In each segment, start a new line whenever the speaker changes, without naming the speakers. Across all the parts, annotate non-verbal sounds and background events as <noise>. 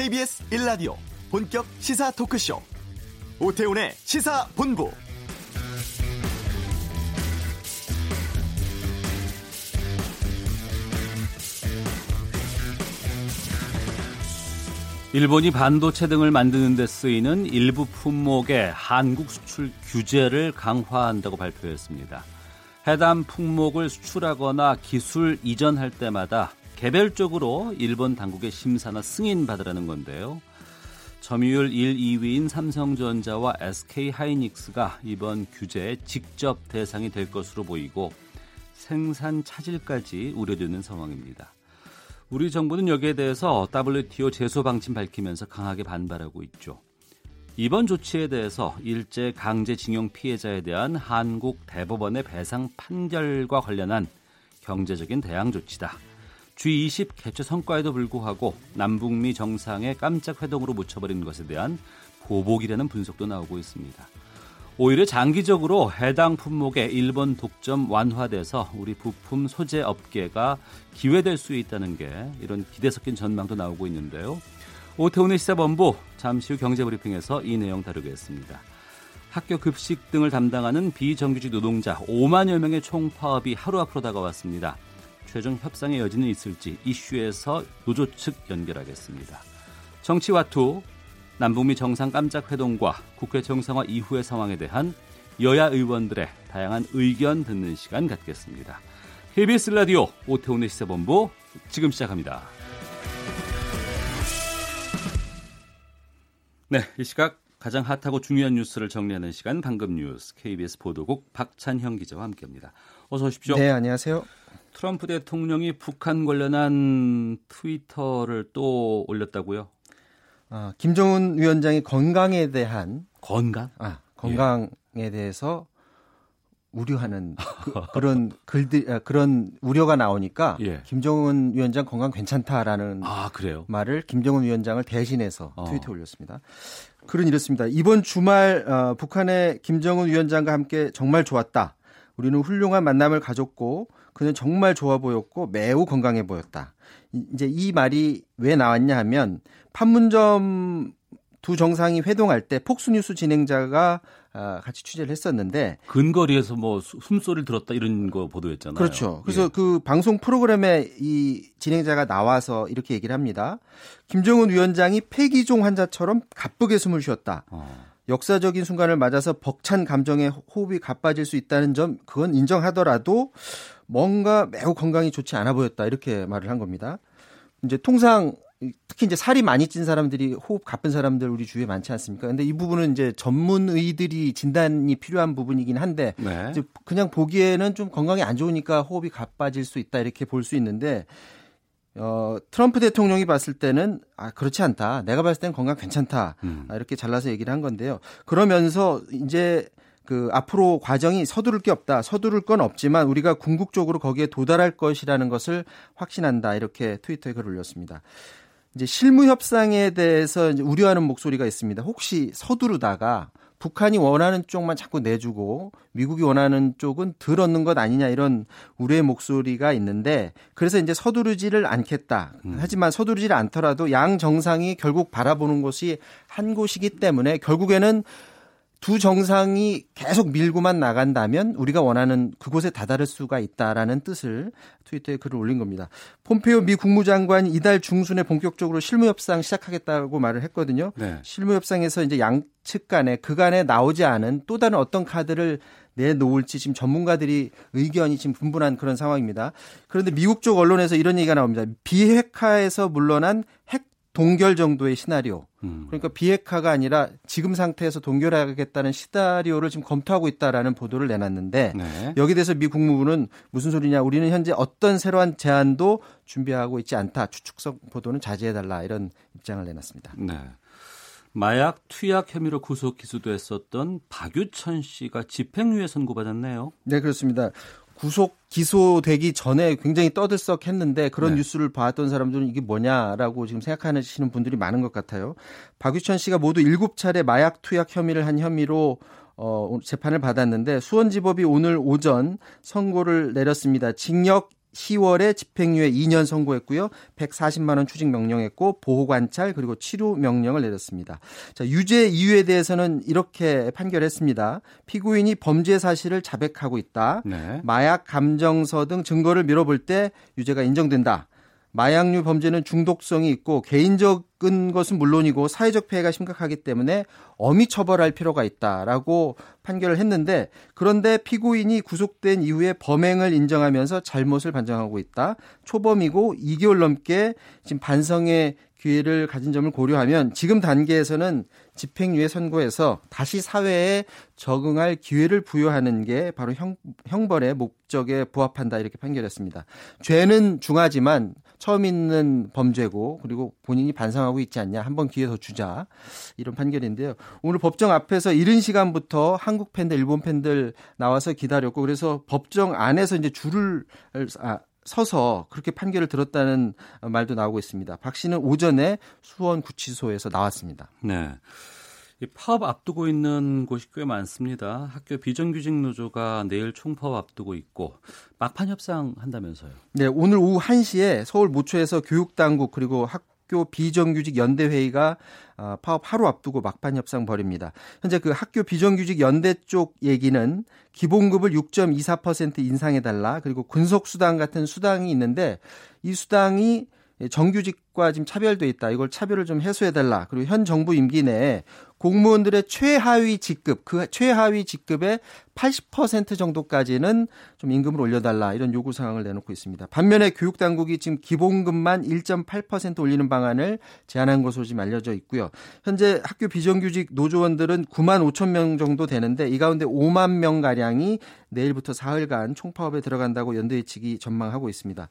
KBS 1라디오 본격 시사 토크쇼 오태훈의 시사본부
일본이 반도체 등을 만드는 데 쓰이는 일부 품목의 한국 수출 규제를 강화한다고 발표했습니다. 해당 품목을 수출하거나 기술 이전할 때마다 개별적으로 일본 당국의 심사나 승인 받으라는 건데요. 점유율 1, 2위인 삼성전자와 SK하이닉스가 이번 규제의 직접 대상이 될 것으로 보이고 생산 차질까지 우려되는 상황입니다. 우리 정부는 여기에 대해서 WTO 제소 방침 밝히면서 강하게 반발하고 있죠. 이번 조치에 대해서 일제 강제징용 피해자에 대한 한국 대법원의 배상 판결과 관련한 경제적인 대항 조치다. G20 개최 성과에도 불구하고 남북미 정상의 깜짝 회동으로 묻혀버린 것에 대한 보복이라는 분석도 나오고 있습니다. 오히려 장기적으로 해당 품목의 일본 독점 완화돼서 우리 부품 소재 업계가 기회될 수 있다는 게 이런 기대 섞인 전망도 나오고 있는데요. 오태훈의 시사본부 잠시 후 경제브리핑에서 이 내용 다루겠습니다. 학교 급식 등을 담당하는 비정규직 노동자 5만여 명의 총파업이 하루 앞으로 다가왔습니다. 최종 협상의 여지는 있을지 이슈에서 노조 측 연결하겠습니다. 정치와투 남북미 정상 깜짝 회동과 국회 정상화 이후의 상황에 대한 여야 의원들의 다양한 의견 듣는 시간 갖겠습니다. KBS 라디오 오태훈의 시사본부 지금 시작합니다. 네, 이 시각 가장 핫하고 중요한 뉴스를 정리하는 시간 방금 뉴스 KBS 보도국 박찬형 기자와 함께합니다. 어서 오십시오.
네, 안녕하세요.
트럼프 대통령이 북한 관련한 트위터를 또 올렸다고요?
아, 김정은 위원장이 건강에 대한
건강?
아, 건강에 예. 대해서 우려하는 그, <laughs> 런 글들 아, 그런 우려가 나오니까 예. 김정은 위원장 건강 괜찮다라는
아,
말을 김정은 위원장을 대신해서 어. 트위터에 올렸습니다. 글은 이렇습니다. 이번 주말 어, 북한의 김정은 위원장과 함께 정말 좋았다. 우리는 훌륭한 만남을 가졌고 그는 정말 좋아 보였고 매우 건강해 보였다. 이제 이 말이 왜 나왔냐 하면 판문점 두 정상이 회동할 때 폭스뉴스 진행자가 아, 같이 취재를 했었는데
근거리에서 뭐 숨소리를 들었다 이런 거 보도했잖아요.
그렇죠. 그래서 예. 그 방송 프로그램에 이 진행자가 나와서 이렇게 얘기를 합니다. 김정은 위원장이 폐기종 환자처럼 가쁘게 숨을 쉬었다. 어. 역사적인 순간을 맞아서 벅찬 감정에 호흡이 가빠질 수 있다는 점 그건 인정하더라도 뭔가 매우 건강이 좋지 않아 보였다 이렇게 말을 한 겁니다. 이제 통상 특히 이제 살이 많이 찐 사람들이 호흡 가쁜 사람들 우리 주위에 많지 않습니까? 근데 이 부분은 이제 전문의들이 진단이 필요한 부분이긴 한데 네. 이제 그냥 보기에는 좀 건강이 안 좋으니까 호흡이 가빠질 수 있다 이렇게 볼 수 있는데 어, 트럼프 대통령이 봤을 때는 아 그렇지 않다. 내가 봤을 땐 건강 괜찮다. 음. 아, 이렇게 잘라서 얘기를 한 건데요. 그러면서 이제 그 앞으로 과정이 서두를 게 없다. 서두를 건 없지만 우리가 궁극적으로 거기에 도달할 것이라는 것을 확신한다. 이렇게 트위터에 글을 올렸습니다. 이제 실무 협상에 대해서 우려하는 목소리가 있습니다. 혹시 서두르다가 북한이 원하는 쪽만 자꾸 내주고 미국이 원하는 쪽은 덜 얻는 것 아니냐 이런 우려의 목소리가 있는데 그래서 이제 서두르지를 않겠다. 음. 하지만 서두르지를 않더라도 양 정상이 결국 바라보는 곳이 한 곳이기 때문에 결국에는 두 정상이 계속 밀고만 나간다면 우리가 원하는 그곳에 다다를 수가 있다라는 뜻을 트위터에 글을 올린 겁니다. 폼페이오 미 국무장관이 이달 중순에 본격적으로 실무 협상 시작하겠다고 말을 했거든요. 네. 실무 협상에서 이제 양측 간에 그간에 나오지 않은 또 다른 어떤 카드를 내놓을지 지금 전문가들이 의견이 지금 분분한 그런 상황입니다. 그런데 미국 쪽 언론에서 이런 얘기가 나옵니다. 비핵화에서 물러난 핵 동결 정도의 시나리오. 음. 그러니까 비핵화가 아니라 지금 상태에서 동결하겠다는 시나리오를 지금 검토하고 있다라는 보도를 내놨는데 네. 여기 대해서 미 국무부는 무슨 소리냐? 우리는 현재 어떤 새로운 제안도 준비하고 있지 않다. 추측성 보도는 자제해달라 이런 입장을 내놨습니다.
네. 마약 투약 혐의로 구속 기소됐었던 박유천 씨가 집행유예 선고받았네요.
네, 그렇습니다. 구속 기소되기 전에 굉장히 떠들썩했는데 그런 네. 뉴스를 봤던 사람들은 이게 뭐냐라고 지금 생각하시는 분들이 많은 것 같아요. 박유천 씨가 모두 7차례 마약 투약 혐의를 한 혐의로 어, 재판을 받았는데 수원지법이 오늘 오전 선고를 내렸습니다. 징역 10월에 집행유예 2년 선고했고요. 140만 원 추징 명령했고 보호 관찰 그리고 치료 명령을 내렸습니다. 자, 유죄 이유에 대해서는 이렇게 판결했습니다. 피고인이 범죄 사실을 자백하고 있다. 네. 마약 감정서 등 증거를 밀어볼 때 유죄가 인정된다. 마약류 범죄는 중독성이 있고 개인적인 것은 물론이고 사회적 폐해가 심각하기 때문에 엄히 처벌할 필요가 있다라고 판결을 했는데 그런데 피고인이 구속된 이후에 범행을 인정하면서 잘못을 반성하고 있다. 초범이고 2개월 넘게 지금 반성의 기회를 가진 점을 고려하면 지금 단계에서는 집행유예 선고에서 다시 사회에 적응할 기회를 부여하는 게 바로 형, 형벌의 목적에 부합한다 이렇게 판결했습니다. 죄는 중하지만 처음 있는 범죄고 그리고 본인이 반성하고 있지 않냐 한 번 기회 더 주자 이런 판결인데요. 오늘 법정 앞에서 이른 시간부터 한국 팬들, 일본 팬들 나와서 기다렸고 그래서 법정 안에서 이제 줄을 아, 서서 그렇게 판결을 들었다는 말도 나오고 있습니다. 박 씨는 오전에 수원 구치소에서 나왔습니다.
네. 이 파업 앞두고 있는 곳이 꽤 많습니다. 학교 비정규직 노조가 내일 총파업 앞두고 있고 막판 협상 한다면서요.
네, 오늘 오후 1시에 서울 모초에서 교육당국 그리고 학교 비정규직 연대 회의가 어, 파업 하루 앞두고 막판 협상 벌입니다. 현재 그 학교 비정규직 연대 쪽 얘기는 기본급을 6.24% 인상해 달라 그리고 군속 수당 같은 수당이 있는데 이 수당이 정규직과 지금 차별돼 있다. 이걸 차별을 좀 해소해 달라. 그리고 현 정부 임기 내에 공무원들의 최하위 직급, 그 최하위 직급의 80% 정도까지는 좀 임금을 올려달라 이런 요구 사항을 내놓고 있습니다. 반면에 교육당국이 지금 기본급만 1.8% 올리는 방안을 제안한 것으로 지금 알려져 있고요. 현재 학교 비정규직 노조원들은 9만 5천 명 정도 되는데 이 가운데 5만 명 가량이 내일부터 사흘간 총파업에 들어간다고 연대회 측이 전망하고 있습니다.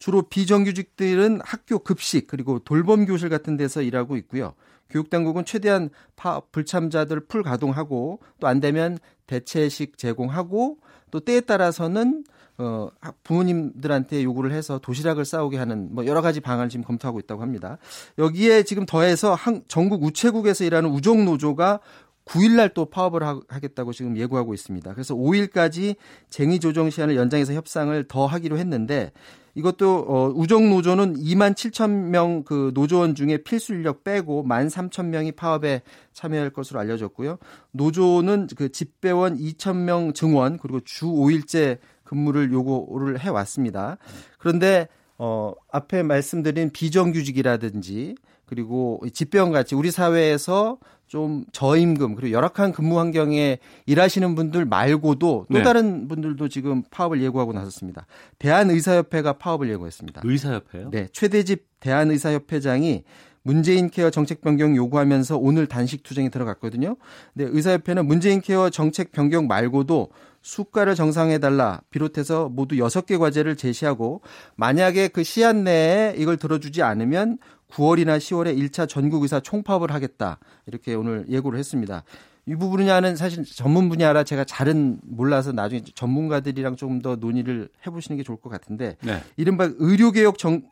주로 비정규직들은 학교 급식 그리고 돌봄 교실 같은 데서 일하고 있고요. 교육당국은 최대한 파 불참자들 풀 가동하고 또 안 되면 대체식 제공하고 또 때에 따라서는 어 부모님들한테 요구를 해서 도시락을 싸오게 하는 뭐 여러 가지 방안을 지금 검토하고 있다고 합니다. 여기에 지금 더해서 한 전국 우체국에서 일하는 우정 노조가 9일날 또 파업을 하겠다고 지금 예고하고 있습니다. 그래서 5일까지 쟁의 조정 시한을 연장해서 협상을 더 하기로 했는데 이것도 어 우정 노조는 2만 7천 명 그 노조원 중에 필수 인력 빼고 1만 3천 명이 파업에 참여할 것으로 알려졌고요. 노조는 그 집배원 2천 명 증원 그리고 주 5일째 근무를 요구를 해 왔습니다. 그런데 어 앞에 말씀드린 비정규직이라든지 그리고 집배원 같이 우리 사회에서 좀 저임금 그리고 열악한 근무 환경에 일하시는 분들 말고도 또 네. 다른 분들도 지금 파업을 예고하고 나섰습니다. 대한의사협회가 파업을 예고했습니다.
의사협회요?
네, 최대집 대한의사협회장이 문재인 케어 정책 변경 요구하면서 오늘 단식 투쟁에 들어갔거든요. 근데 의사협회는 문재인 케어 정책 변경 말고도 수가를 정상해달라 비롯해서 모두 6개 과제를 제시하고 만약에 그 시한 내에 이걸 들어주지 않으면 9월이나 10월에 1차 전국의사 총파업을 하겠다. 이렇게 오늘 예고를 했습니다. 이 부분이냐는 사실 전문 분야라 제가 잘은 몰라서 나중에 전문가들이랑 조금 더 논의를 해보시는 게 좋을 것 같은데 네. 이른바 의료개혁 정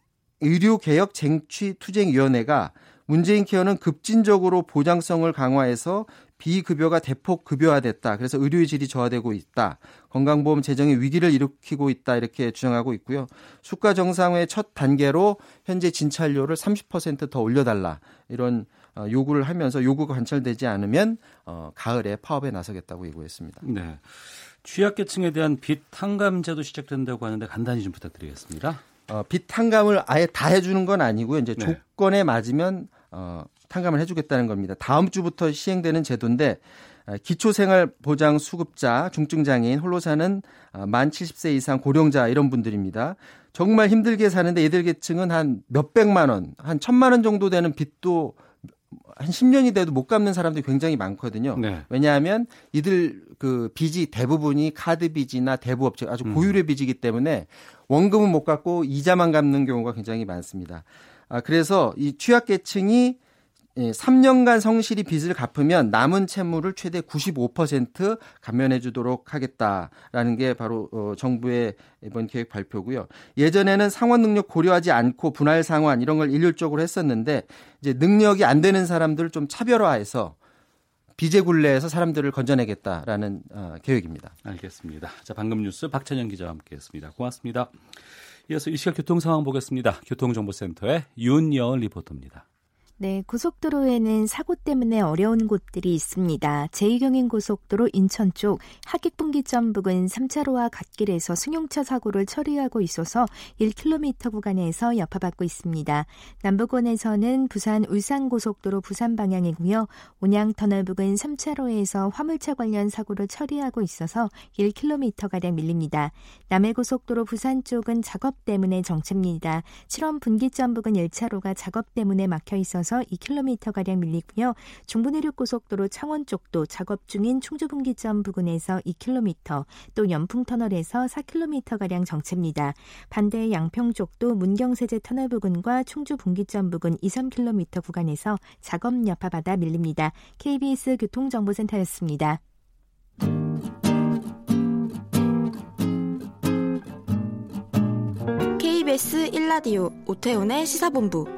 의료개혁 쟁취 투쟁위원회가 문재인 케어는 급진적으로 보장성을 강화해서 비급여가 대폭 급여화됐다. 그래서 의료의 질이 저하되고 있다. 건강보험 재정의 위기를 일으키고 있다. 이렇게 주장하고 있고요. 수가 정상화의 첫 단계로 현재 진찰료를 30%더 올려달라. 이런 어, 요구를 하면서 요구가 관철되지 않으면 어, 가을에 파업에 나서겠다고 예고했습니다.
네. 취약계층에 대한 빚 탕감제도 시작된다고 하는데 간단히 좀 부탁드리겠습니다.
어, 빚 탕감을 아예 다 해주는 건 아니고요. 이제 네. 조건에 맞으면 어, 탕감을 해주겠다는 겁니다. 다음 주부터 시행되는 제도인데 아, 기초생활보장 수급자, 중증장애인, 홀로 사는 아, 만 70세 이상 고령자 이런 분들입니다. 정말 힘들게 사는데 이들 계층은 한 몇백만 원, 한 천만 원 정도 되는 빚도 한 10년이 돼도 못 갚는 사람들이 굉장히 많거든요. 네. 왜냐하면 이들 그 빚이 대부분이 카드 빚이나 대부업체 아주 음. 고율의 빚이기 때문에 원금은 못 갚고 이자만 갚는 경우가 굉장히 많습니다. 아, 그래서 이 취약계층이 3년간 예, 성실히 빚을 갚으면 남은 채무를 최대 95% 감면해 주도록 하겠다라는 게 바로 어, 정부의 이번 계획 발표고요. 예전에는 상환 능력 고려하지 않고 분할 상환 이런 걸 일률적으로 했었는데 이제 능력이 안 되는 사람들을 좀 차별화해서 비제 굴레에서 사람들을 건져내겠다라는 어, 계획입니다.
알겠습니다. 자, 방금 뉴스 박찬영 기자와 함께했습니다. 고맙습니다. 이어서 이 시각 교통 상황 보겠습니다. 교통정보센터의 윤여은 리포터입니다.
네, 고속도로에는 사고 때문에 어려운 곳들이 있습니다. 제2경인 고속도로 인천 쪽 하객분기점 부근 3차로와 갓길에서 승용차 사고를 처리하고 있어서 1km 구간에서 여파받고 있습니다. 남부권에서는 부산 울산 고속도로 부산 방향이고요. 온양 터널 부근 3차로에서 화물차 관련 사고를 처리하고 있어서 1km가량 밀립니다. 남해 고속도로 부산 쪽은 작업 때문에 정체입니다. 7원 분기점 부근 1차로가 작업 때문에 막혀 있어서 있어서 2km가량 밀리고요. 중부내륙고속도로 창원 쪽도 작업 중인 충주분기점 부근에서 2km, 또 연풍터널에서 4km가량 정체입니다. 반대 양평 쪽도 문경세제 터널 부근과 충주분기점 부근 2, 3km 구간에서 작업 여파받아 밀립니다. KBS 교통정보센터였습니다.
KBS 1라디오 오태훈의 시사본부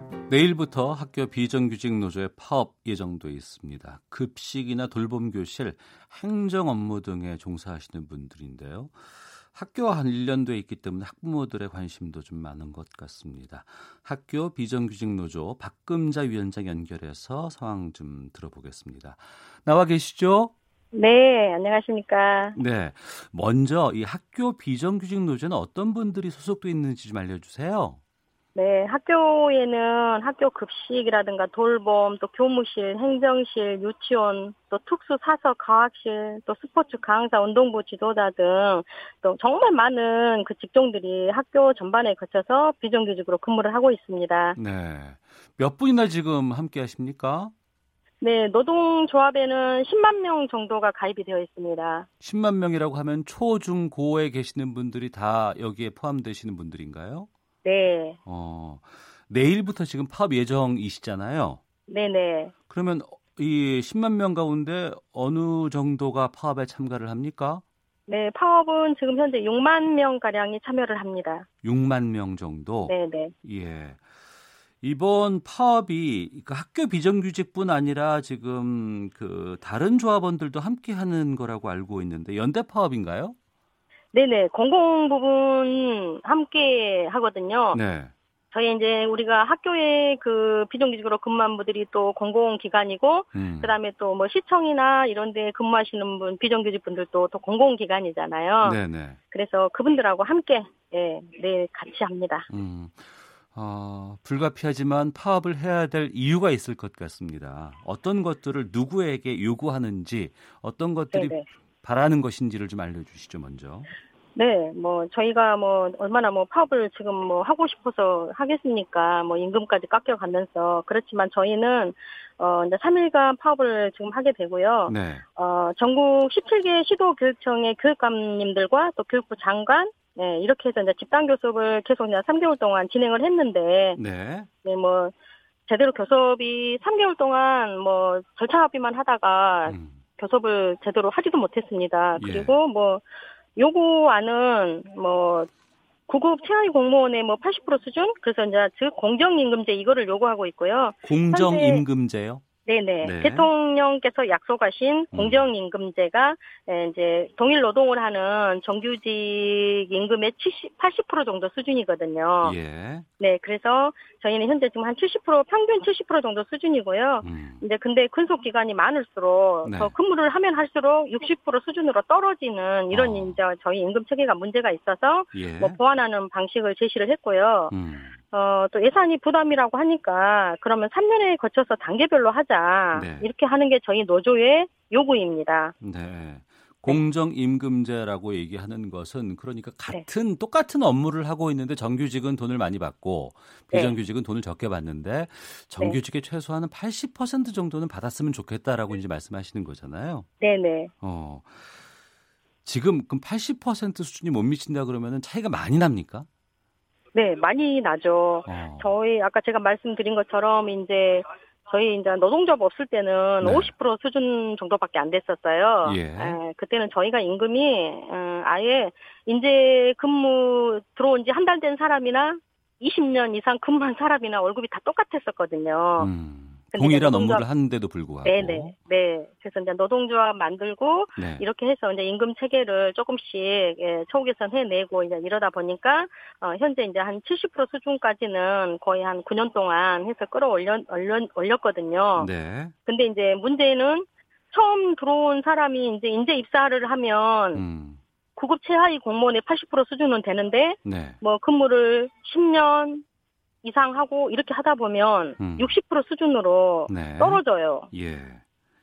내일부터 학교 비정규직 노조의 파업 예정돼 있습니다. 급식이나 돌봄 교실, 행정 업무 등에 종사하시는 분들인데요. 학교와 관련돼 있기 때문에 학부모들의 관심도 좀 많은 것 같습니다. 학교 비정규직 노조 박금자 위원장 연결해서 상황 좀 들어보겠습니다. 나와 계시죠?
네, 안녕하십니까.
네. 먼저 이 학교 비정규직 노조는 어떤 분들이 소속돼 있는지 좀 알려주세요.
네, 학교에는 학교 급식이라든가 돌봄, 또 교무실, 행정실, 유치원, 또 특수 사서 과학실, 또 스포츠 강사, 운동부 지도자 등 또 정말 많은 그 직종들이 학교 전반에 거쳐서 비정규직으로 근무를 하고 있습니다.
네. 몇 분이나 지금 함께 하십니까?
네, 노동조합에는 10만 명 정도가 가입이 되어 있습니다.
10만 명이라고 하면 초, 중, 고에 계시는 분들이 다 여기에 포함되시는 분들인가요?
네.
어, 내일부터 지금 파업 예정이시잖아요.
네네.
그러면 이 10만 명 가운데 어느 정도가 파업에 참가를 합니까?
네, 파업은 지금 현재 6만 명 가량이 참여를 합니다.
6만 명 정도.
네 네.
예. 이번 파업이 그 학교 비정규직뿐 아니라 지금 그 다른 조합원들도 함께 하는 거라고 알고 있는데 연대 파업인가요?
네네, 공공 부분 함께 하거든요.
네.
저희 이제 우리가 학교에 그 비정규직으로 근무한 분들이 또 공공기관이고,
음.
그 다음에 또 뭐 시청이나 이런 데 근무하시는 분, 비정규직 분들도 또 공공기관이잖아요.
네네.
그래서 그분들하고 함께, 예, 네, 같이 합니다.
음. 어, 불가피하지만 파업을 해야 될 이유가 있을 것 같습니다. 어떤 것들을 누구에게 요구하는지, 어떤 것들이
네네.
바라는 것인지를 좀 알려주시죠, 먼저.
네, 뭐 저희가 뭐 얼마나 뭐 파업을 지금 뭐 하고 싶어서 하겠습니까? 뭐 임금까지 깎여가면서 그렇지만 저희는 어 이제 3일간 파업을 지금 하게 되고요.
네.
어 전국 17개 시도 교육청의 교육감님들과 또 교육부 장관 네, 이렇게 해서 이제 집단 교섭을 계속 이제 3개월 동안 진행을 했는데
네.
네, 뭐 제대로 교섭이 3개월 동안 뭐 절차 합의만 하다가
음.
교섭을 제대로 하지도 못했습니다.
예.
그리고 뭐 요구안은 뭐 구급 최하위 공무원의 뭐 80% 수준 그래서 이제 즉 공정임금제 이거를 요구하고 있고요.
공정임금제요?
네네.
네.
대통령께서 약속하신
음.
공정임금제가 에, 이제 동일 노동을 하는 정규직 임금의 70, 80% 정도 수준이거든요.
예.
네, 그래서 저희는 현재 지금 한 70% 평균 70% 정도 수준이고요.
음.
이제 근데 근속 기간이 많을수록
네.
더 근무를 하면 할수록 60% 수준으로 떨어지는 이런
어.
이제 저희 임금 체계가 문제가 있어서
예.
뭐 보완하는 방식을 제시를 했고요.
음.
어, 또 예산이 부담이라고 하니까 그러면 3년에 거쳐서 단계별로 하자.
네.
이렇게 하는 게 저희 노조의 요구입니다.
네. 공정임금제라고 얘기하는 것은 그러니까
네.
같은 똑같은 업무를 하고 있는데 정규직은 돈을 많이 받고
네.
비정규직은 돈을 적게 받는데 정규직의 최소한 80% 정도는 받았으면 좋겠다라고 이제 말씀하시는 거잖아요.
네네.
어. 지금 그럼 80% 수준이 못 미친다 그러면은 차이가 많이 납니까?
네, 많이 나죠.
어.
저희 아까 제가 말씀드린 것처럼 이제 저희 이제 노동조합 없을 때는
네.
50% 수준 정도밖에 안 됐었어요.
예.
에, 그때는 저희가 임금이 음, 아예 인제 근무 들어온 지 한 달 된 사람이나 20년 이상 근무한 사람이나 월급이 다 똑같았었거든요.
음, 동일한
노동조합-
업무를 하는데도 불구하고.
네네. 네. 그래서 이제 노동조합 만들고
네.
이렇게 해서 이제 임금 체계를 조금씩 예, 처우 개선해내고 이제 이러다 보니까 어, 현재 이제 한 70% 수준까지는 거의 한 9년 동안 해서 끌어올려 올려, 올렸거든요.
네.
근데 이제 문제는 처음 들어온 사람이 이제 인재 입사를 하면
음,
구급 최하위 공무원의 80% 수준은 되는데
네.
뭐 근무를 10년 이상 하고 이렇게 하다 보면
음.
60% 수준으로
네.
떨어져요.
예.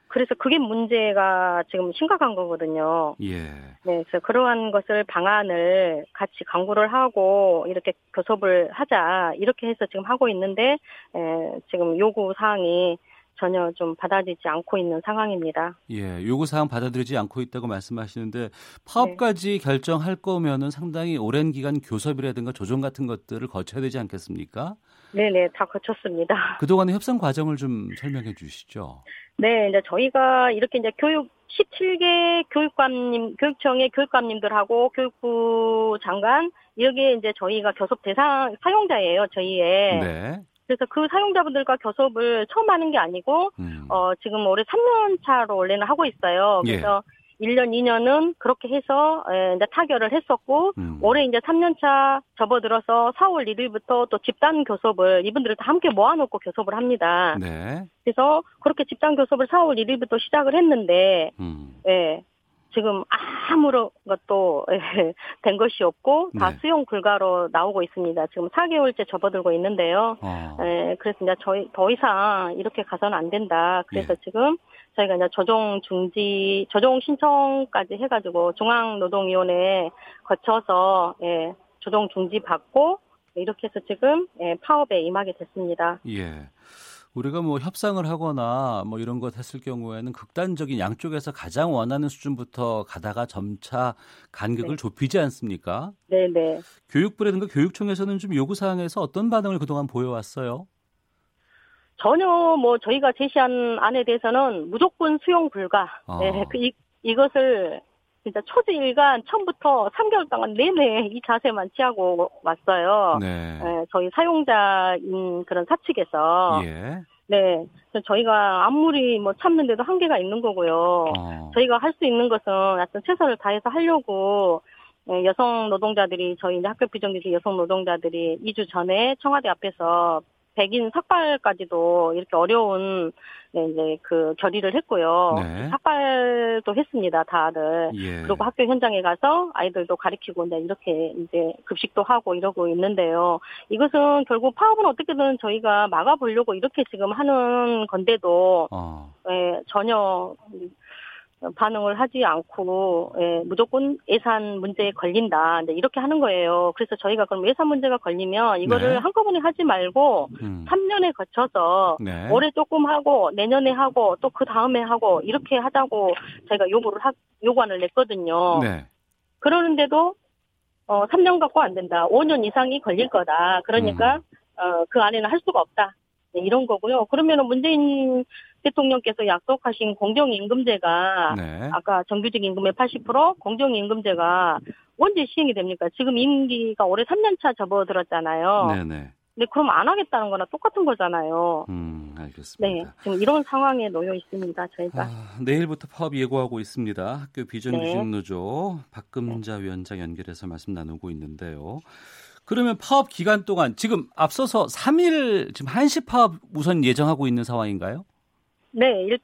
그래서 그게 문제가 지금 심각한 거거든요.
예.
네, 그래서 그러한 것을 방안을 같이 강구를 하고 이렇게 교섭을 하자 이렇게 해서 지금 하고 있는데 에, 지금 요구 사항이 전혀 좀 받아지지 않고 있는 상황입니다.
예, 요구 사항 받아들이지 않고 있다고 말씀하시는데 파업까지 결정할 거면은 상당히 오랜 기간 교섭이라든가 조정 같은 것들을 거쳐야 되지 않겠습니까?
네 네, 다 거쳤습니다. <laughs>
그동안의 협상 과정을 좀 설명해 주시죠.
네, 이제 저희가 이렇게 이제 교육 17개 교육감님, 교육청의 교육감님들하고 교육부 장관 이렇게 이제 저희가 교섭 대상 사용자예요, 저희의.
네.
그래서 그 사용자분들과 교섭을 처음 하는 게 아니고
음.
어, 지금 올해 3년 차로 원래는 하고 있어요.
예.
그래서 1년, 2년은 그렇게 해서 에, 이제 타결을 했었고
음.
올해 이제 3년 차 접어들어서 4월 1일부터 또 집단 교섭을 이분들을 다 함께 모아놓고 교섭을 합니다.
네.
그래서 그렇게 집단 교섭을 4월 1일부터 시작을 했는데
음.
예. 지금 아무런 것도 예, <laughs> 된 것이 없고 다
네.
수용 불가로 나오고 있습니다. 지금 4개월째 접어들고 있는데요.
어.
예, 그래서 이제 저희 더 이상 이렇게 가서는 안 된다. 그래서
예.
지금 저희가 이제 조정 중지, 조정 신청까지 해가지고 중앙노동위원회 거쳐서 예, 조정 중지 받고 이렇게 해서 지금 예, 파업에 임하게 됐습니다.
예. 우리가 뭐 협상을 하거나 뭐 이런 것 했을 경우에는 극단적인 양쪽에서 가장 원하는 수준부터 가다가 점차 간격을
네.
좁히지 않습니까?
네 네.
교육부라든가 교육청에서는 좀 요구 사항에서 어떤 반응을 그동안 보여왔어요?
전혀 뭐 저희가 제시한 안에 대해서는 무조건 수용 불가.
아.
예, 그 이, 이것을 진짜 초지일간 처음부터 3개월 동안 내내 <laughs> 이 자세만 취하고 왔어요.
네.
예, 저희 사용자인 그런 사측에서
예.
네 저희가 아무리 뭐 참는데도 한계가 있는 거고요.
어.
저희가 할 수 있는 것은 하여튼 최선을 다해서 하려고 예, 여성 노동자들이 저희 이제 학교 비정규직 여성 노동자들이 2주 전에 청와대 앞에서 백인 삭발까지도 이렇게 어려운 네, 이제 그 결의를 했고요.
네.
삭발도 했습니다, 다들.
예.
그리고 학교 현장에 가서 아이들도 가르치고 이제 이렇게 이제 급식도 하고 이러고 있는데요. 이것은 결국 파업은 어떻게든 저희가 막아보려고 이렇게 지금 하는 건데도
어.
예, 전혀 반응을 하지 않고 예, 무조건 예산 문제에 걸린다. 이제 이렇게 하는 거예요. 그래서 저희가 그럼 예산 문제가 걸리면 이거를
네.
한꺼번에 하지 말고
음.
3년에 거쳐서
네.
올해 조금 하고 내년에 하고 또 그 다음에 하고 이렇게 하자고 저희가 요구를 하, 요구안을 냈거든요.
네.
그러는데도 어 3년 갖고 안 된다. 5년 이상이 걸릴 거다. 그러니까
음.
어그 안에는 할 수가 없다. 네, 이런 거고요. 그러면은 문재인 대통령께서 약속하신 공정임금제가
네.
아까 정규직 임금의 80% 공정임금제가 언제 시행이 됩니까? 지금 임기가 올해 3년 차 접어들었잖아요.
네네.
근데 그럼 안 하겠다는 거나 똑같은 거잖아요.
음,
네,
알겠습니다.
지금 이런 상황에 놓여 있습니다. 저희가.
아, 내일부터 파업 예고하고 있습니다. 학교 비정규직
네.
노조 박금자 위원장 연결해서 말씀 나누고 있는데요. 그러면 파업 기간 동안 지금 앞서서 3일 지금 한시 파업 우선 예정하고 있는 상황인가요?
네, 일,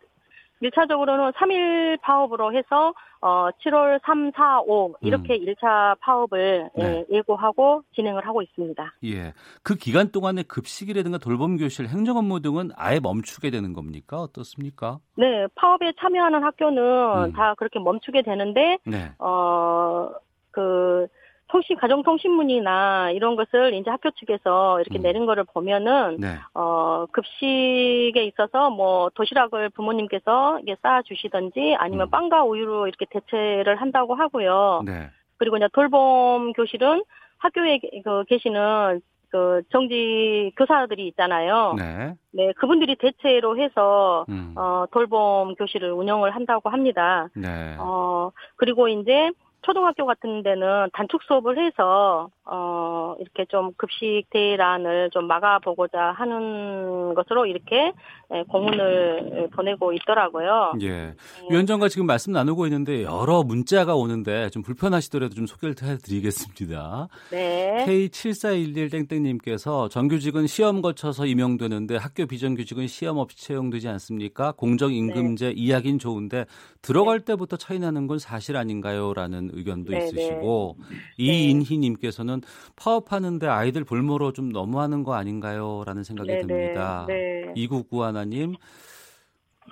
1차적으로는 3일 파업으로 해서 어 7월 3, 4, 5 이렇게 1차 파업을
음. 네.
예, 예고하고 진행을 하고 있습니다.
예. 그 기간 동안에 급식이라든가 돌봄 교실, 행정 업무 등은 아예 멈추게 되는 겁니까? 어떻습니까?
네, 파업에 참여하는 학교는
음.
다 그렇게 멈추게 되는데
네.
어그 통신 가정통신문이나 이런 것을 이제 학교 측에서 이렇게
음.
내린 거를 보면은
네.
어 급식에 있어서 뭐 도시락을 부모님께서 이게 쌓아 주시든지 아니면
음.
빵과 우유로 이렇게 대체를 한다고 하고요.
네.
그리고 이제 돌봄 교실은 학교에 게- 그 계시는 그 정지 교사들이 있잖아요.
네.
네, 그분들이 대체로 해서
음.
어 돌봄 교실을 운영을 한다고 합니다.
네.
어 그리고 이제 초등학교 같은 데는 단축 수업을 해서 어 이렇게 좀 급식 대란을 좀 막아보고자 하는 것으로 이렇게 예, 공문을 보내고 있더라고요.
예. 위원장과 지금 말씀 나누고 있는데 여러 문자가 오는데 좀 불편하시더라도 좀 소개를 해드리겠습니다.
네.
K7411 땡땡님께서 정규직은 시험 거쳐서 임용되는데 학교 비정규직은 시험 없이 채용되지 않습니까? 공정임금제
네.
이야기는 좋은데 들어갈 때부터 차이 나는 건 사실 아닌가요? 라는 의견도
네,
있으시고 이인희님께서는 파업하는데 아이들 볼모로 좀 너무하는 거 아닌가요? 라는 생각이
네,
듭니다.
네.
이구구하나님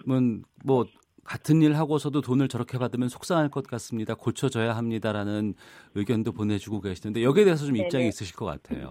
은 뭐 같은 일 하고서도 돈을 저렇게 받으면 속상할 것 같습니다. 고쳐져야 합니다라는 의견도 보내주고 계시는데 여기에 대해서 좀
네네.
입장이 있으실 것 같아요.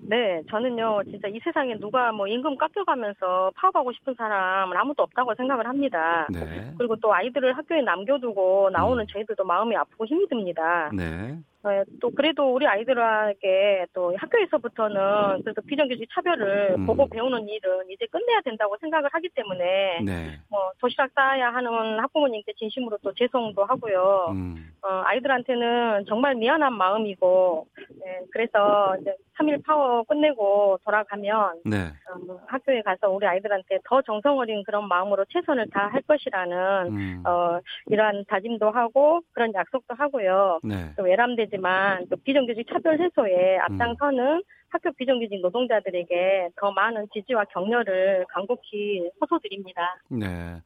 네, 저는요, 진짜 이 세상에 누가 뭐 임금 깎여가면서 파업하고 싶은 사람은 아무도 없다고 생각을 합니다.
네,
그리고 또 아이들을 학교에 남겨두고 나오는
음.
저희들도 마음이 아프고 힘이 듭니다.
네,
어, 또 그래도 우리 아이들에게 또 학교에서부터는 그래도 비정규직 차별을
음.
보고 배우는 일은 이제 끝내야 된다고 생각을 하기 때문에
네,
뭐 도시락 싸야 하는 학부모님께 진심으로 또 죄송도 하고요.
음,
어, 아이들한테는 정말 미안한 마음이고, 네, 그래서 이제 3일 파워 끝내고 돌아가면,
네,
어, 뭐 학교에 가서 우리 아이들한테 더 정성 어린 그런 마음으로 최선을 다할 것이라는,
음,
어, 이러한 다짐도 하고, 그런 약속도 하고요.
네,
또 외람되지 만, 또 비정규직 차별 해소에 앞장서는 학교 비정규직 노동자들에게 더 많은 지지와 격려를 간곡히 호소드립니다.
네.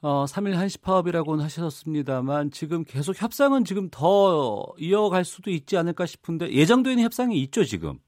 어, 3일 한시 파업이라고는 하셨습니다만 지금 계속 협상은 지금 더 이어갈 수도 있지 않을까 싶은데 있는 협상이 있죠 지금.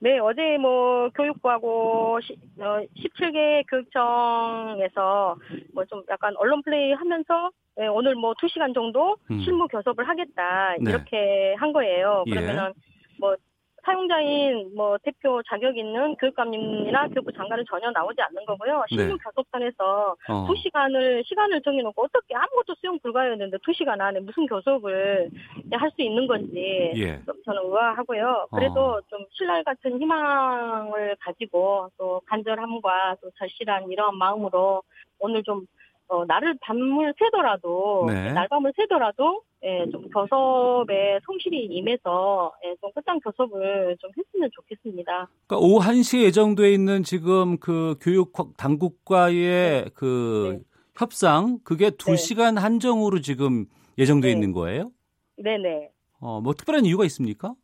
네, 어제 뭐 교육부하고 시, 어, 17개 교육청에서 뭐 좀 약간 언론 플레이 하면서 예, 오늘 뭐 2시간 정도
음.
실무 교섭을 하겠다
네.
이렇게 한 거예요.
예.
그러면은 뭐 사용자인 뭐 대표 자격 있는 교육감님이나 교육부 장관은 전혀 나오지 않는 거고요. 실무
네.
교섭단에서
어,
두 시간을 시간을 정해 놓고 어떻게 아무것도 수용 불가였는데 두 시간 안에 무슨 교섭을 할 수 있는 건지
예.
좀 저는 의아하고요. 그래도
어.
좀 신랄 같은 희망을 가지고 또 간절함과 또 절실한 이러한 마음으로 오늘 좀 어, 날을 밤을 새더라도
네.
날밤을 새더라도 예, 좀 교섭에 성실히 임해서 예, 좀 끝장 교섭을 좀 했으면 좋겠습니다.
그러니까 오후 1시에 예정돼 있는 지금 그 교육 당국과의 그
네.
협상 그게 2시간 한정으로 지금 예정돼
네.
있는 거예요?
네 네.
어, 뭐 특별한 이유가 있습니까?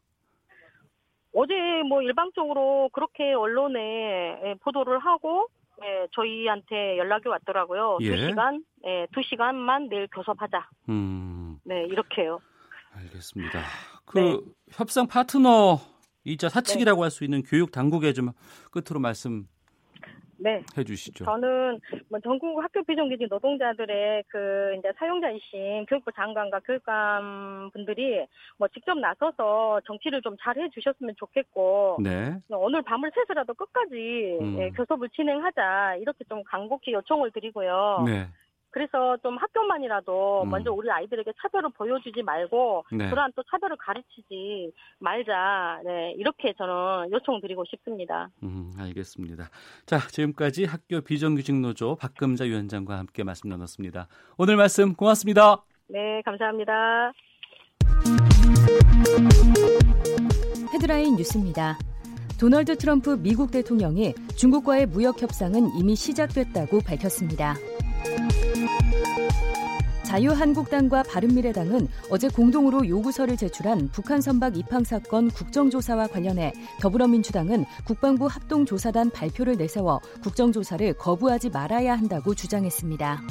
어제 뭐 일방적으로 그렇게 언론에 예, 보도를 하고 예, 저희한테 연락이 왔더라고요.
예.
두 시간, 예, 두 시간만 내일 교섭하자.
음,
네, 이렇게요.
알겠습니다. 그
네.
협상 파트너 이자 사측이라고 할수 있는 교육 당국에 좀 끝으로 말씀 해
네.
주시죠.
저는 뭐 전국 학교 비정규직 노동자들의 그 이제 사용자이신 교육부 장관과 교육감 분들이 뭐 직접 나서서 정치를 좀 잘 해주셨으면 좋겠고
네.
오늘 밤을 새서라도 끝까지
음.
예, 교섭을 진행하자 이렇게 좀 간곡히 요청을 드리고요.
네.
그래서 좀 학교만이라도
음.
먼저 우리 아이들에게 차별을 보여주지 말고
네.
그러한 또 차별을 가르치지 말자. 네, 이렇게 저는 요청드리고 싶습니다.
음, 알겠습니다. 자, 지금까지 학교 비정규직 노조 박금자 위원장과 함께 말씀 나눴습니다. 오늘 말씀 고맙습니다.
네, 감사합니다.
헤드라인 뉴스입니다. 도널드 트럼프 미국 대통령이 중국과의 무역 협상은 이미 시작됐다고 밝혔습니다. 자유한국당과 바른미래당은 어제 공동으로 요구서를 제출한 북한 선박 입항 사건 국정조사와 관련해 더불어민주당은 국방부 합동조사단 발표를 내세워 국정조사를 거부하지 말아야 한다고 주장했습니다.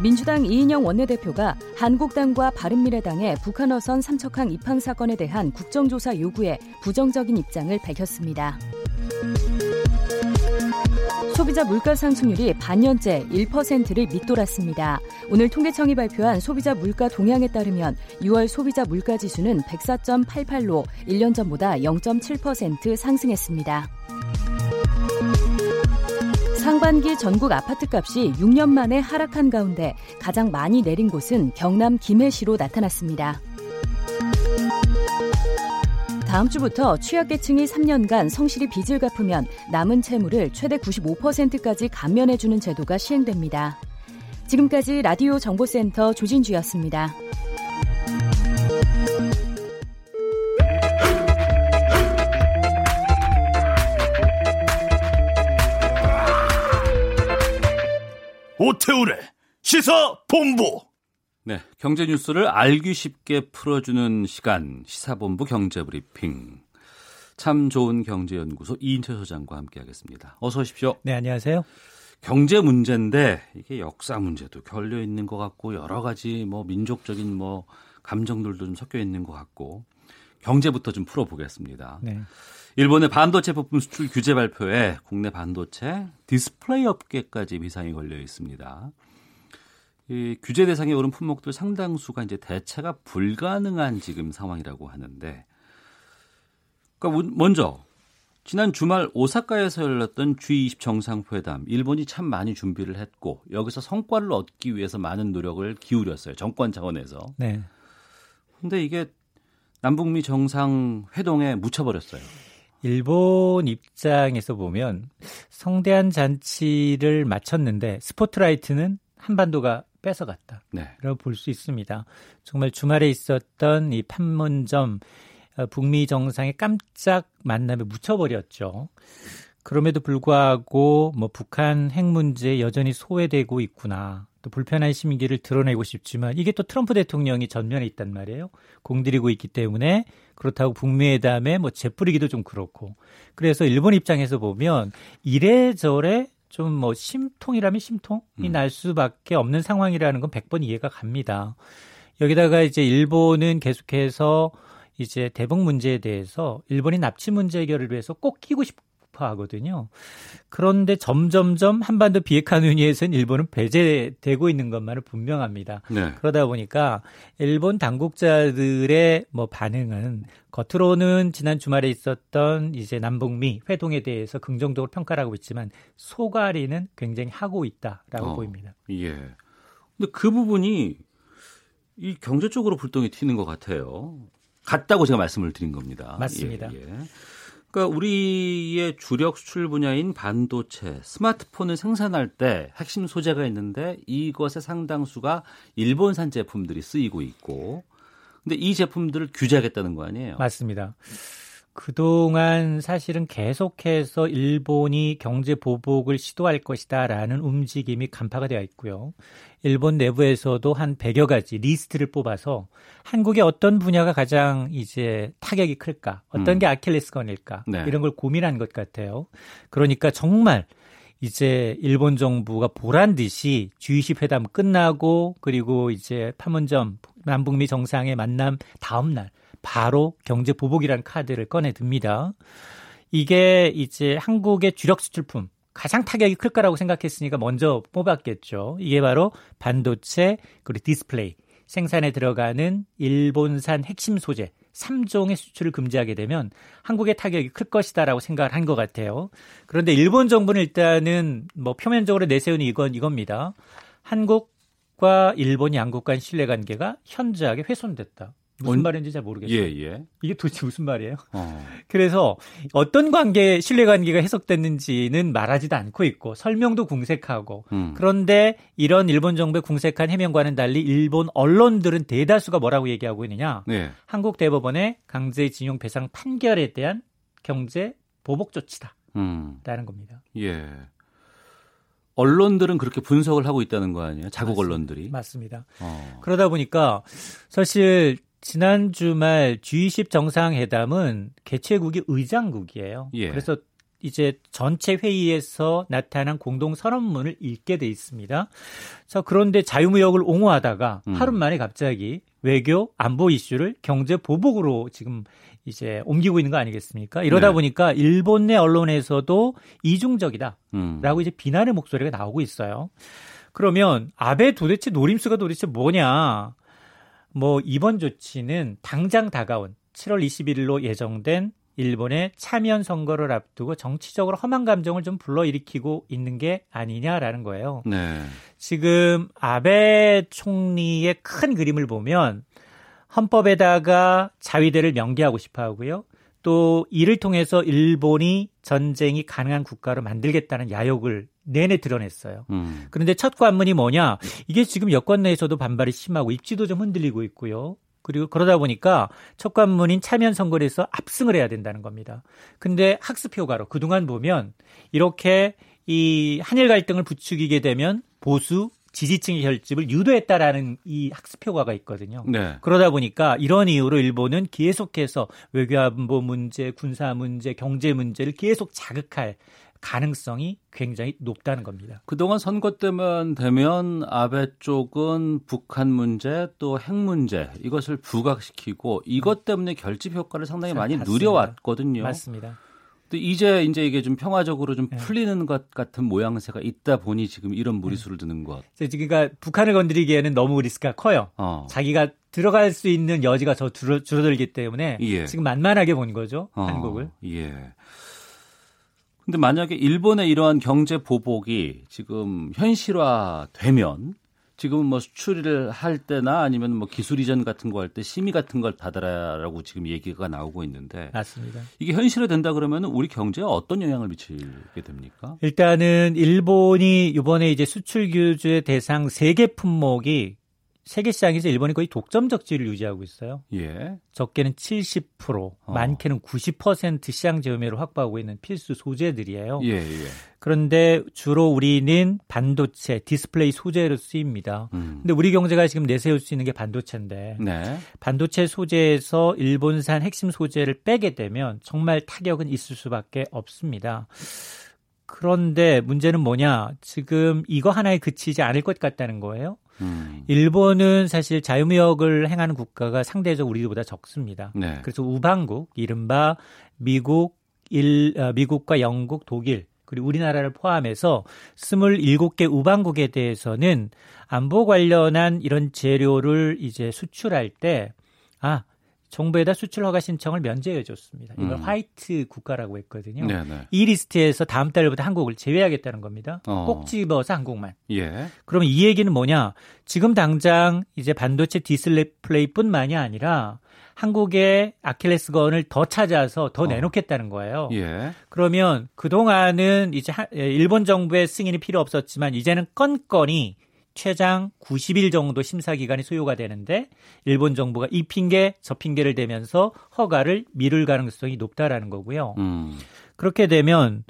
민주당 이인영 원내대표가 한국당과 바른미래당의 북한 어선 삼척항 입항 사건에 대한 국정조사 요구에 부정적인 입장을 밝혔습니다. 소비자 물가 상승률이 반년째 1%를 밑돌았습니다. 오늘 통계청이 발표한 소비자 물가 동향에 따르면 6월 소비자 물가 지수는 104.88로 1년 전보다 0.7% 상승했습니다. 상반기 전국 아파트값이 6년 만에 하락한 가운데 가장 많이 내린 곳은 경남 김해시로 나타났습니다. 다음 주부터 취약계층이 3년간 성실히 빚을 갚으면 남은 채무를 최대 95%까지 감면해주는 제도가 시행됩니다. 지금까지 라디오 정보센터 조진주였습니다.
오태우래 시사 본부.
네, 경제 뉴스를 알기 쉽게 풀어주는 시간 시사본부 경제브리핑. 참 좋은 경제연구소 이인철 소장과 함께하겠습니다. 어서 오십시오.
네, 안녕하세요.
경제 문제인데 이게 역사 문제도 걸려 있는 것 같고 여러 가지 뭐 민족적인 뭐 감정들도 좀 섞여 있는 것 같고 경제부터 좀 풀어보겠습니다. 네. 일본의 반도체 부품 수출 규제 발표에 국내 반도체 디스플레이 업계까지 비상이 걸려 있습니다. 이 규제 대상에 오른 품목들 상당수가 이제 대체가 불가능한 지금 상황이라고 하는데, 그러니까 먼저 지난 주말 오사카에서 열렸던 G20 정상회담, 일본이 참 많이 준비를 했고 여기서 성과를 얻기 위해서 많은 노력을 기울였어요 정권 차원에서. 네. 근데 이게 남북미 정상 회동에 묻혀버렸어요.
일본 입장에서 보면 성대한 잔치를 마쳤는데 스포트라이트는 한반도가 뺏어갔다. 네. 라고 볼수 있습니다. 정말 주말에 있었던 이 판문점 어, 북미 정상의 깜짝 만남에 묻혀버렸죠. 그럼에도 불구하고 뭐 북한 핵 문제 여전히 소외되고 있구나. 또 불편한 심기를 드러내고 싶지만 이게 또 트럼프 대통령이 전면에 있단 말이에요. 공들이고 있기 때문에 그렇다고 북미 회담에 뭐 재뿌리기도 좀 그렇고. 그래서 일본 입장에서 보면 이래저래 좀 뭐 심통이라면 심통이 음. 날 수밖에 없는 상황이라는 건 100번 이해가 갑니다. 여기다가 이제 일본은 계속해서 이제 대북 문제에 대해서 일본이 납치 문제 해결을 위해서 꼭 끼고 싶 하거든요. 그런데 점점점 한반도 비핵화 논의에서는 일본은 배제되고 있는 것만은 분명합니다. 네. 그러다 보니까 일본 당국자들의 뭐 반응은 겉으로는 지난 주말에 있었던 이제 남북미 회동에 대해서 긍정적으로 평가를 하고 있지만 소가리는 굉장히 하고 있다라고 어, 보입니다.
예. 근데 그 부분이 이 경제 적으로 불똥이 튀는 것 같아요. 같다고 제가 말씀을 드린 겁니다.
맞습니다. 예, 예.
그러니까 우리의 주력 수출 분야인 반도체, 스마트폰을 생산할 때 핵심 소재가 있는데 이것의 상당수가 일본산 제품들이 쓰이고 있고 근데 이 제품들을 규제하겠다는 거 아니에요?
맞습니다. 그동안 사실은 계속해서 일본이 경제 보복을 시도할 것이다라는 움직임이 간파가 되어 있고요. 일본 내부에서도 한 100여 가지 리스트를 뽑아서 한국의 어떤 분야가 가장 이제 타격이 클까? 어떤 음. 게 아킬레스건일까? 네. 이런 걸 고민한 것 같아요. 그러니까 정말 이제 일본 정부가 보란 듯이 G20 회담 끝나고 그리고 이제 판문점 남북미 정상의 만남 다음 날 바로 경제 보복이라는 카드를 꺼내 듭니다. 이게 이제 한국의 주력 수출품 가장 타격이 클 거라고 생각했으니까 먼저 뽑았겠죠. 이게 바로 반도체 그리고 디스플레이 생산에 들어가는 일본산 핵심 소재 3종의 수출을 금지하게 되면 한국의 타격이 클 것이다라고 생각을 한 것 같아요. 그런데 일본 정부는 일단은 뭐 표면적으로 내세우는 이건 이겁니다. 한국과 일본 양국 간 신뢰 관계가 현저하게 훼손됐다. 무슨 어, 말인지 잘 모르겠어요. 예, 예. 이게 도대체 무슨 말이에요? 어. <laughs> 그래서 어떤 관계, 신뢰 관계가 해석됐는지는 말하지도 않고 있고 설명도 궁색하고 음. 그런데 이런 일본 정부의 궁색한 해명과는 달리 일본 언론들은 대다수가 뭐라고 얘기하고 있느냐? 네. 한국 대법원의 강제징용 배상 판결에 대한 경제 보복 조치다. 음. 라는 겁니다.
예. 언론들은 그렇게 분석을 하고 있다는 거 아니에요? 자국 맞습니다. 언론들이.
맞습니다. 어. 그러다 보니까 사실 지난 주말 G20 정상회담은 개최국이 의장국이에요. 예. 그래서 이제 전체 회의에서 나타난 공동 선언문을 읽게 돼 있습니다. 자, 그런데 자유무역을 옹호하다가 음. 하루 만에 갑자기 외교 안보 이슈를 경제 보복으로 지금 이제 옮기고 있는 거 아니겠습니까? 이러다 네. 보니까 일본 내 언론에서도 이중적이다라고 음. 이제 비난의 목소리가 나오고 있어요. 그러면 아베 도대체 노림수가 도대체 뭐냐? 뭐 이번 조치는 당장 다가온 7월 21일로 예정된 일본의 참여연 선거를 앞두고 정치적으로 험한 감정을 좀 불러일으키고 있는 게 아니냐라는 거예요. 네. 지금 아베 총리의 큰 그림을 보면 헌법에다가 자위대를 명기하고 싶어 하고요. 또 이를 통해서 일본이 전쟁이 가능한 국가로 만들겠다는 야욕을 내내 드러냈어요. 음. 그런데 첫 관문이 뭐냐? 이게 지금 여권 내에서도 반발이 심하고 입지도 좀 흔들리고 있고요. 그리고 그러다 보니까 첫 관문인 참여 선거에서 압승을 해야 된다는 겁니다. 근데 학습 효과로 그동안 보면 이렇게 이 한일 갈등을 부추기게 되면 보수 지지층의 결집을 유도했다라는 이 학습 효과가 있거든요. 네. 그러다 보니까 이런 이유로 일본은 계속해서 외교안보 문제, 군사 문제, 경제 문제를 계속 자극할 가능성이 굉장히 높다는 겁니다.
그동안 선거 때만 되면 아베 쪽은 북한 문제 또 핵 문제 이것을 부각시키고 이것 때문에 결집 효과를 상당히 많이 맞습니다. 누려왔거든요.
맞습니다.
또 이제 이제 이게 좀 평화적으로 좀 네. 풀리는 것 같은 모양새가 있다 보니 지금 이런 무리수를 드는 것.
그러니까 북한을 건드리기에는 너무 리스크가 커요. 어. 자기가 들어갈 수 있는 여지가 더 줄어, 줄어들기 때문에 예. 지금 만만하게 본 거죠 어. 한국을.
예. 근데 만약에 일본의 이러한 경제 보복이 지금 현실화되면 지금 뭐 수출을 할 때나 아니면 뭐 기술 이전 같은 거 할 때 심의 같은 걸 받아라라고 지금 얘기가 나오고 있는데
맞습니다.
이게 현실화 된다 그러면 우리 경제에 어떤 영향을 미치게 됩니까?
일단은 일본이 이번에 이제 수출 규제 대상 세 개 품목이 세계 시장에서 일본이 거의 독점적 지위를 유지하고 있어요. 예. 적게는 70%, 어. 많게는 90% 시장 점유율을 확보하고 있는 필수 소재들이에요. 예, 예. 그런데 주로 우리는 반도체, 디스플레이 소재로 쓰입니다. 음. 근데 우리 경제가 지금 내세울 수 있는 게 반도체인데 네. 반도체 소재에서 일본산 핵심 소재를 빼게 되면 정말 타격은 있을 수밖에 없습니다. 그런데 문제는 뭐냐? 지금 이거 하나에 그치지 않을 것 같다는 거예요. 음. 일본은 사실 자유무역을 행하는 국가가 상대적으로 우리보다 적습니다. 네. 그래서 우방국, 이른바 미국, 일, 어, 미국과 영국, 독일, 그리고 우리나라를 포함해서 27개 우방국에 대해서는 안보 관련한 이런 재료를 이제 수출할 때, 아, 정부에다 수출 허가 신청을 면제해 줬습니다. 이걸 음. 화이트 국가라고 했거든요. 네네. 네. 이 리스트에서 다음 달부터 한국을 제외하겠다는 겁니다. 어. 꼭 집어서 한국만. 예. 그러면 이 얘기는 뭐냐? 지금 당장 이제 반도체 디스플레이뿐만이 아니라 한국의 아킬레스건을 더 찾아서 더 어. 내놓겠다는 거예요. 예. 그러면 그동안은 이제 일본 정부의 승인이 필요 없었지만 이제는 건건이 최장 90일 정도 심사 기간이 소요가 되는데 일본 정부가 이 핑계 저 핑계를 대면서 허가를 미룰 가능성이 높다라는 거고요. 음. 그렇게 되면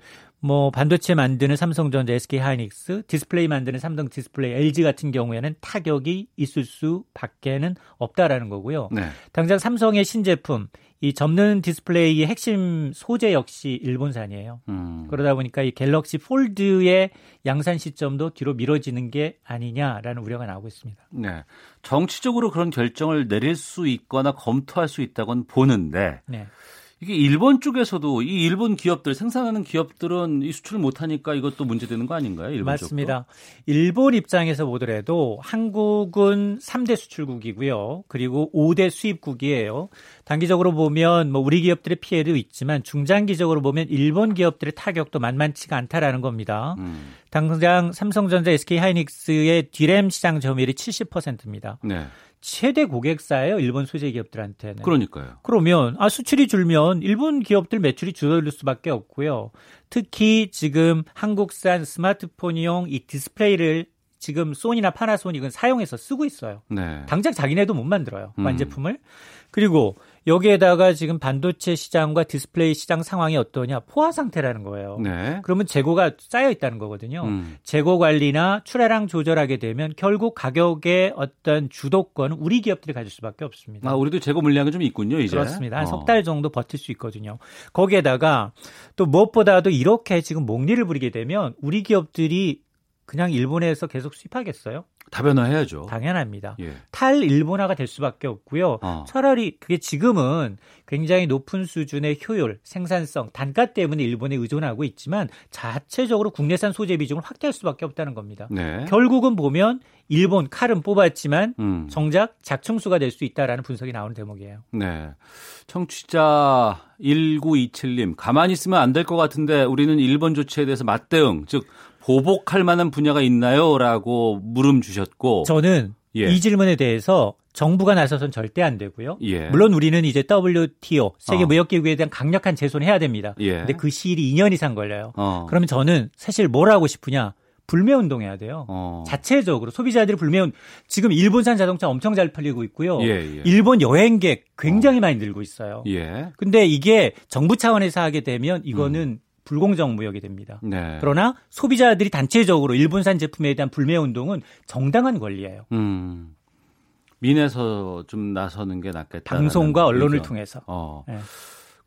뭐 반도체 만드는 삼성전자, SK 하이닉스, 디스플레이 만드는 삼성 디스플레이, LG 같은 경우에는 타격이 있을 수밖에는 없다라는 거고요. 네. 당장 삼성의 신제품 이 접는 디스플레이의 핵심 소재 역시 일본산이에요. 음. 그러다 보니까 이 갤럭시 폴드의 양산 시점도 뒤로 미뤄지는 게 아니냐라는 우려가 나오고 있습니다.
네. 정치적으로 그런 결정을 내릴 수 있거나 검토할 수 있다고는 보는데 네. 이게 일본 쪽에서도 이 일본 기업들 생산하는 기업들은 이 수출을 못 하니까 이것도 문제되는 거 아닌가요? 일본
맞습니다. 쪽도? 일본 입장에서 보더라도 한국은 3대 수출국이고요. 그리고 5대 수입국이에요. 단기적으로 보면 뭐 우리 기업들의 피해도 있지만 중장기적으로 보면 일본 기업들의 타격도 만만치가 않다라는 겁니다. 음. 당장 삼성전자, SK 하이닉스의 디램 시장 점유율이 70%입니다. 네. 최대 고객사예요. 일본 소재 기업들한테는.
그러니까요.
그러면 아 수출이 줄면 일본 기업들 매출이 줄어들 수밖에 없고요. 특히 지금 한국산 스마트폰용 이 디스플레이를 지금 소니나 파나소닉은 사용해서 쓰고 있어요. 네. 당장 자기네도 못 만들어요. 완제품을. 음. 그리고 여기에다가 지금 반도체 시장과 디스플레이 시장 상황이 어떠냐 포화 상태라는 거예요. 네. 그러면 재고가 쌓여 있다는 거거든요. 음. 재고 관리나 출하량 조절하게 되면 결국 가격의 어떤 주도권은 우리 기업들이 가질 수밖에 없습니다.
아, 우리도 재고 물량이 좀 있군요, 이제.
그렇습니다. 한 석달 어. 정도 버틸 수 있거든요. 거기에다가 또 무엇보다도 이렇게 지금 몽니를 부리게 되면 우리 기업들이 그냥 일본에서 계속 수입하겠어요?
다변화해야죠.
당연합니다. 예. 탈 일본화가 될 수밖에 없고요. 어. 차라리 그게 지금은 굉장히 높은 수준의 효율, 생산성, 단가 때문에 일본에 의존하고 있지만 자체적으로 국내산 소재 비중을 확대할 수밖에 없다는 겁니다. 네. 결국은 보면 일본 칼은 뽑았지만 음. 정작 작충수가 될 수 있다라는 분석이 나오는 대목이에요.
네. 청취자 1927님, 가만히 있으면 안 될 것 같은데 우리는 일본 조치에 대해서 맞대응, 즉 보복할 만한 분야가 있나요? 라고 물음 주셨고
저는 예. 이 질문에 대해서 정부가 나서선 절대 안 되고요.
예.
물론 우리는 이제 WTO 세계 어. 무역 기구에 대한 강력한 제소는 해야 됩니다. 예. 근데 그 시일이 2년 이상 걸려요. 어. 그러면 저는 사실 뭘 하고 싶으냐? 불매 운동해야 돼요. 어. 자체적으로 소비자들이 불매 운 지금 일본산 자동차 엄청 잘 팔리고 있고요. 예, 예. 일본 여행객 굉장히 어. 많이 늘고 있어요. 예. 근데 이게 정부 차원에서 하게 되면 이거는 음. 불공정 무역이 됩니다. 네. 그러나 소비자들이 단체적으로 일본산 제품에 대한 불매 운동은 정당한 권리예요. 음.
민에서 좀 나서는 게 낫겠다.
방송과 언론을 의견. 통해서. 어. 네.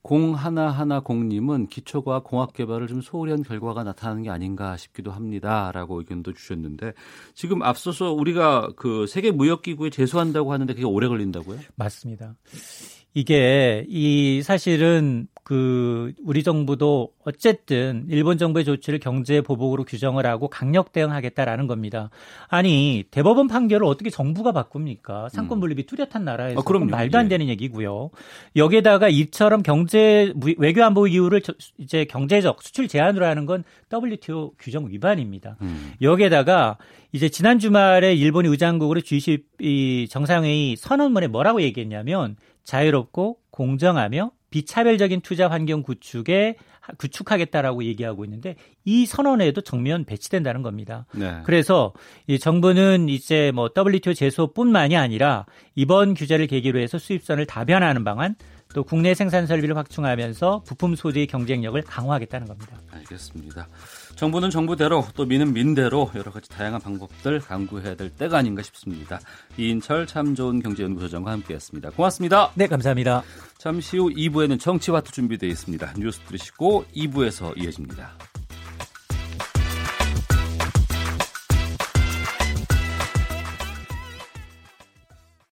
공 하나 하나 공님은 기초과학 공학 개발을 좀 소홀히 한 결과가 나타나는 게 아닌가 싶기도 합니다라고 의견도 주셨는데 지금 앞서서 우리가 그 세계 무역 기구에 제소한다고 하는데 그게 오래 걸린다고요?
맞습니다. 이게 이 사실은 그 우리 정부도 어쨌든 일본 정부의 조치를 경제 보복으로 규정을 하고 강력 대응하겠다라는 겁니다. 아니 대법원 판결을 어떻게 정부가 바꿉니까? 상권 음. 분립이 뚜렷한 나라에서 아, 말도 안 예. 되는 예. 얘기고요. 여기에다가 이처럼 경제 외교 안보 이유를 이제 경제적 수출 제한으로 하는 건 WTO 규정 위반입니다. 음. 여기에다가 이제 지난 주말에 일본이 의장국으로 G20 정상회의 선언문에 뭐라고 얘기했냐면 자유롭고 공정하며 비차별적인 투자 환경 구축에 구축하겠다라고 얘기하고 있는데 이 선언에도 정면 배치된다는 겁니다. 네. 그래서 이 정부는 이제 뭐 WTO 제소뿐만이 아니라 이번 규제를 계기로 해서 수입선을 다변화하는 방안 또 국내 생산 설비를 확충하면서 부품 소재의 경쟁력을 강화하겠다는 겁니다.
알겠습니다. 정부는 정부대로 또 민은 민대로 여러 가지 다양한 방법들 강구해야 될 때가 아닌가 싶습니다. 이인철 참 좋은 경제연구소장과 함께했습니다. 고맙습니다.
네, 감사합니다.
잠시 후 2부에는 정치와투 준비되어 있습니다. 뉴스 들으시고 2부에서 이어집니다.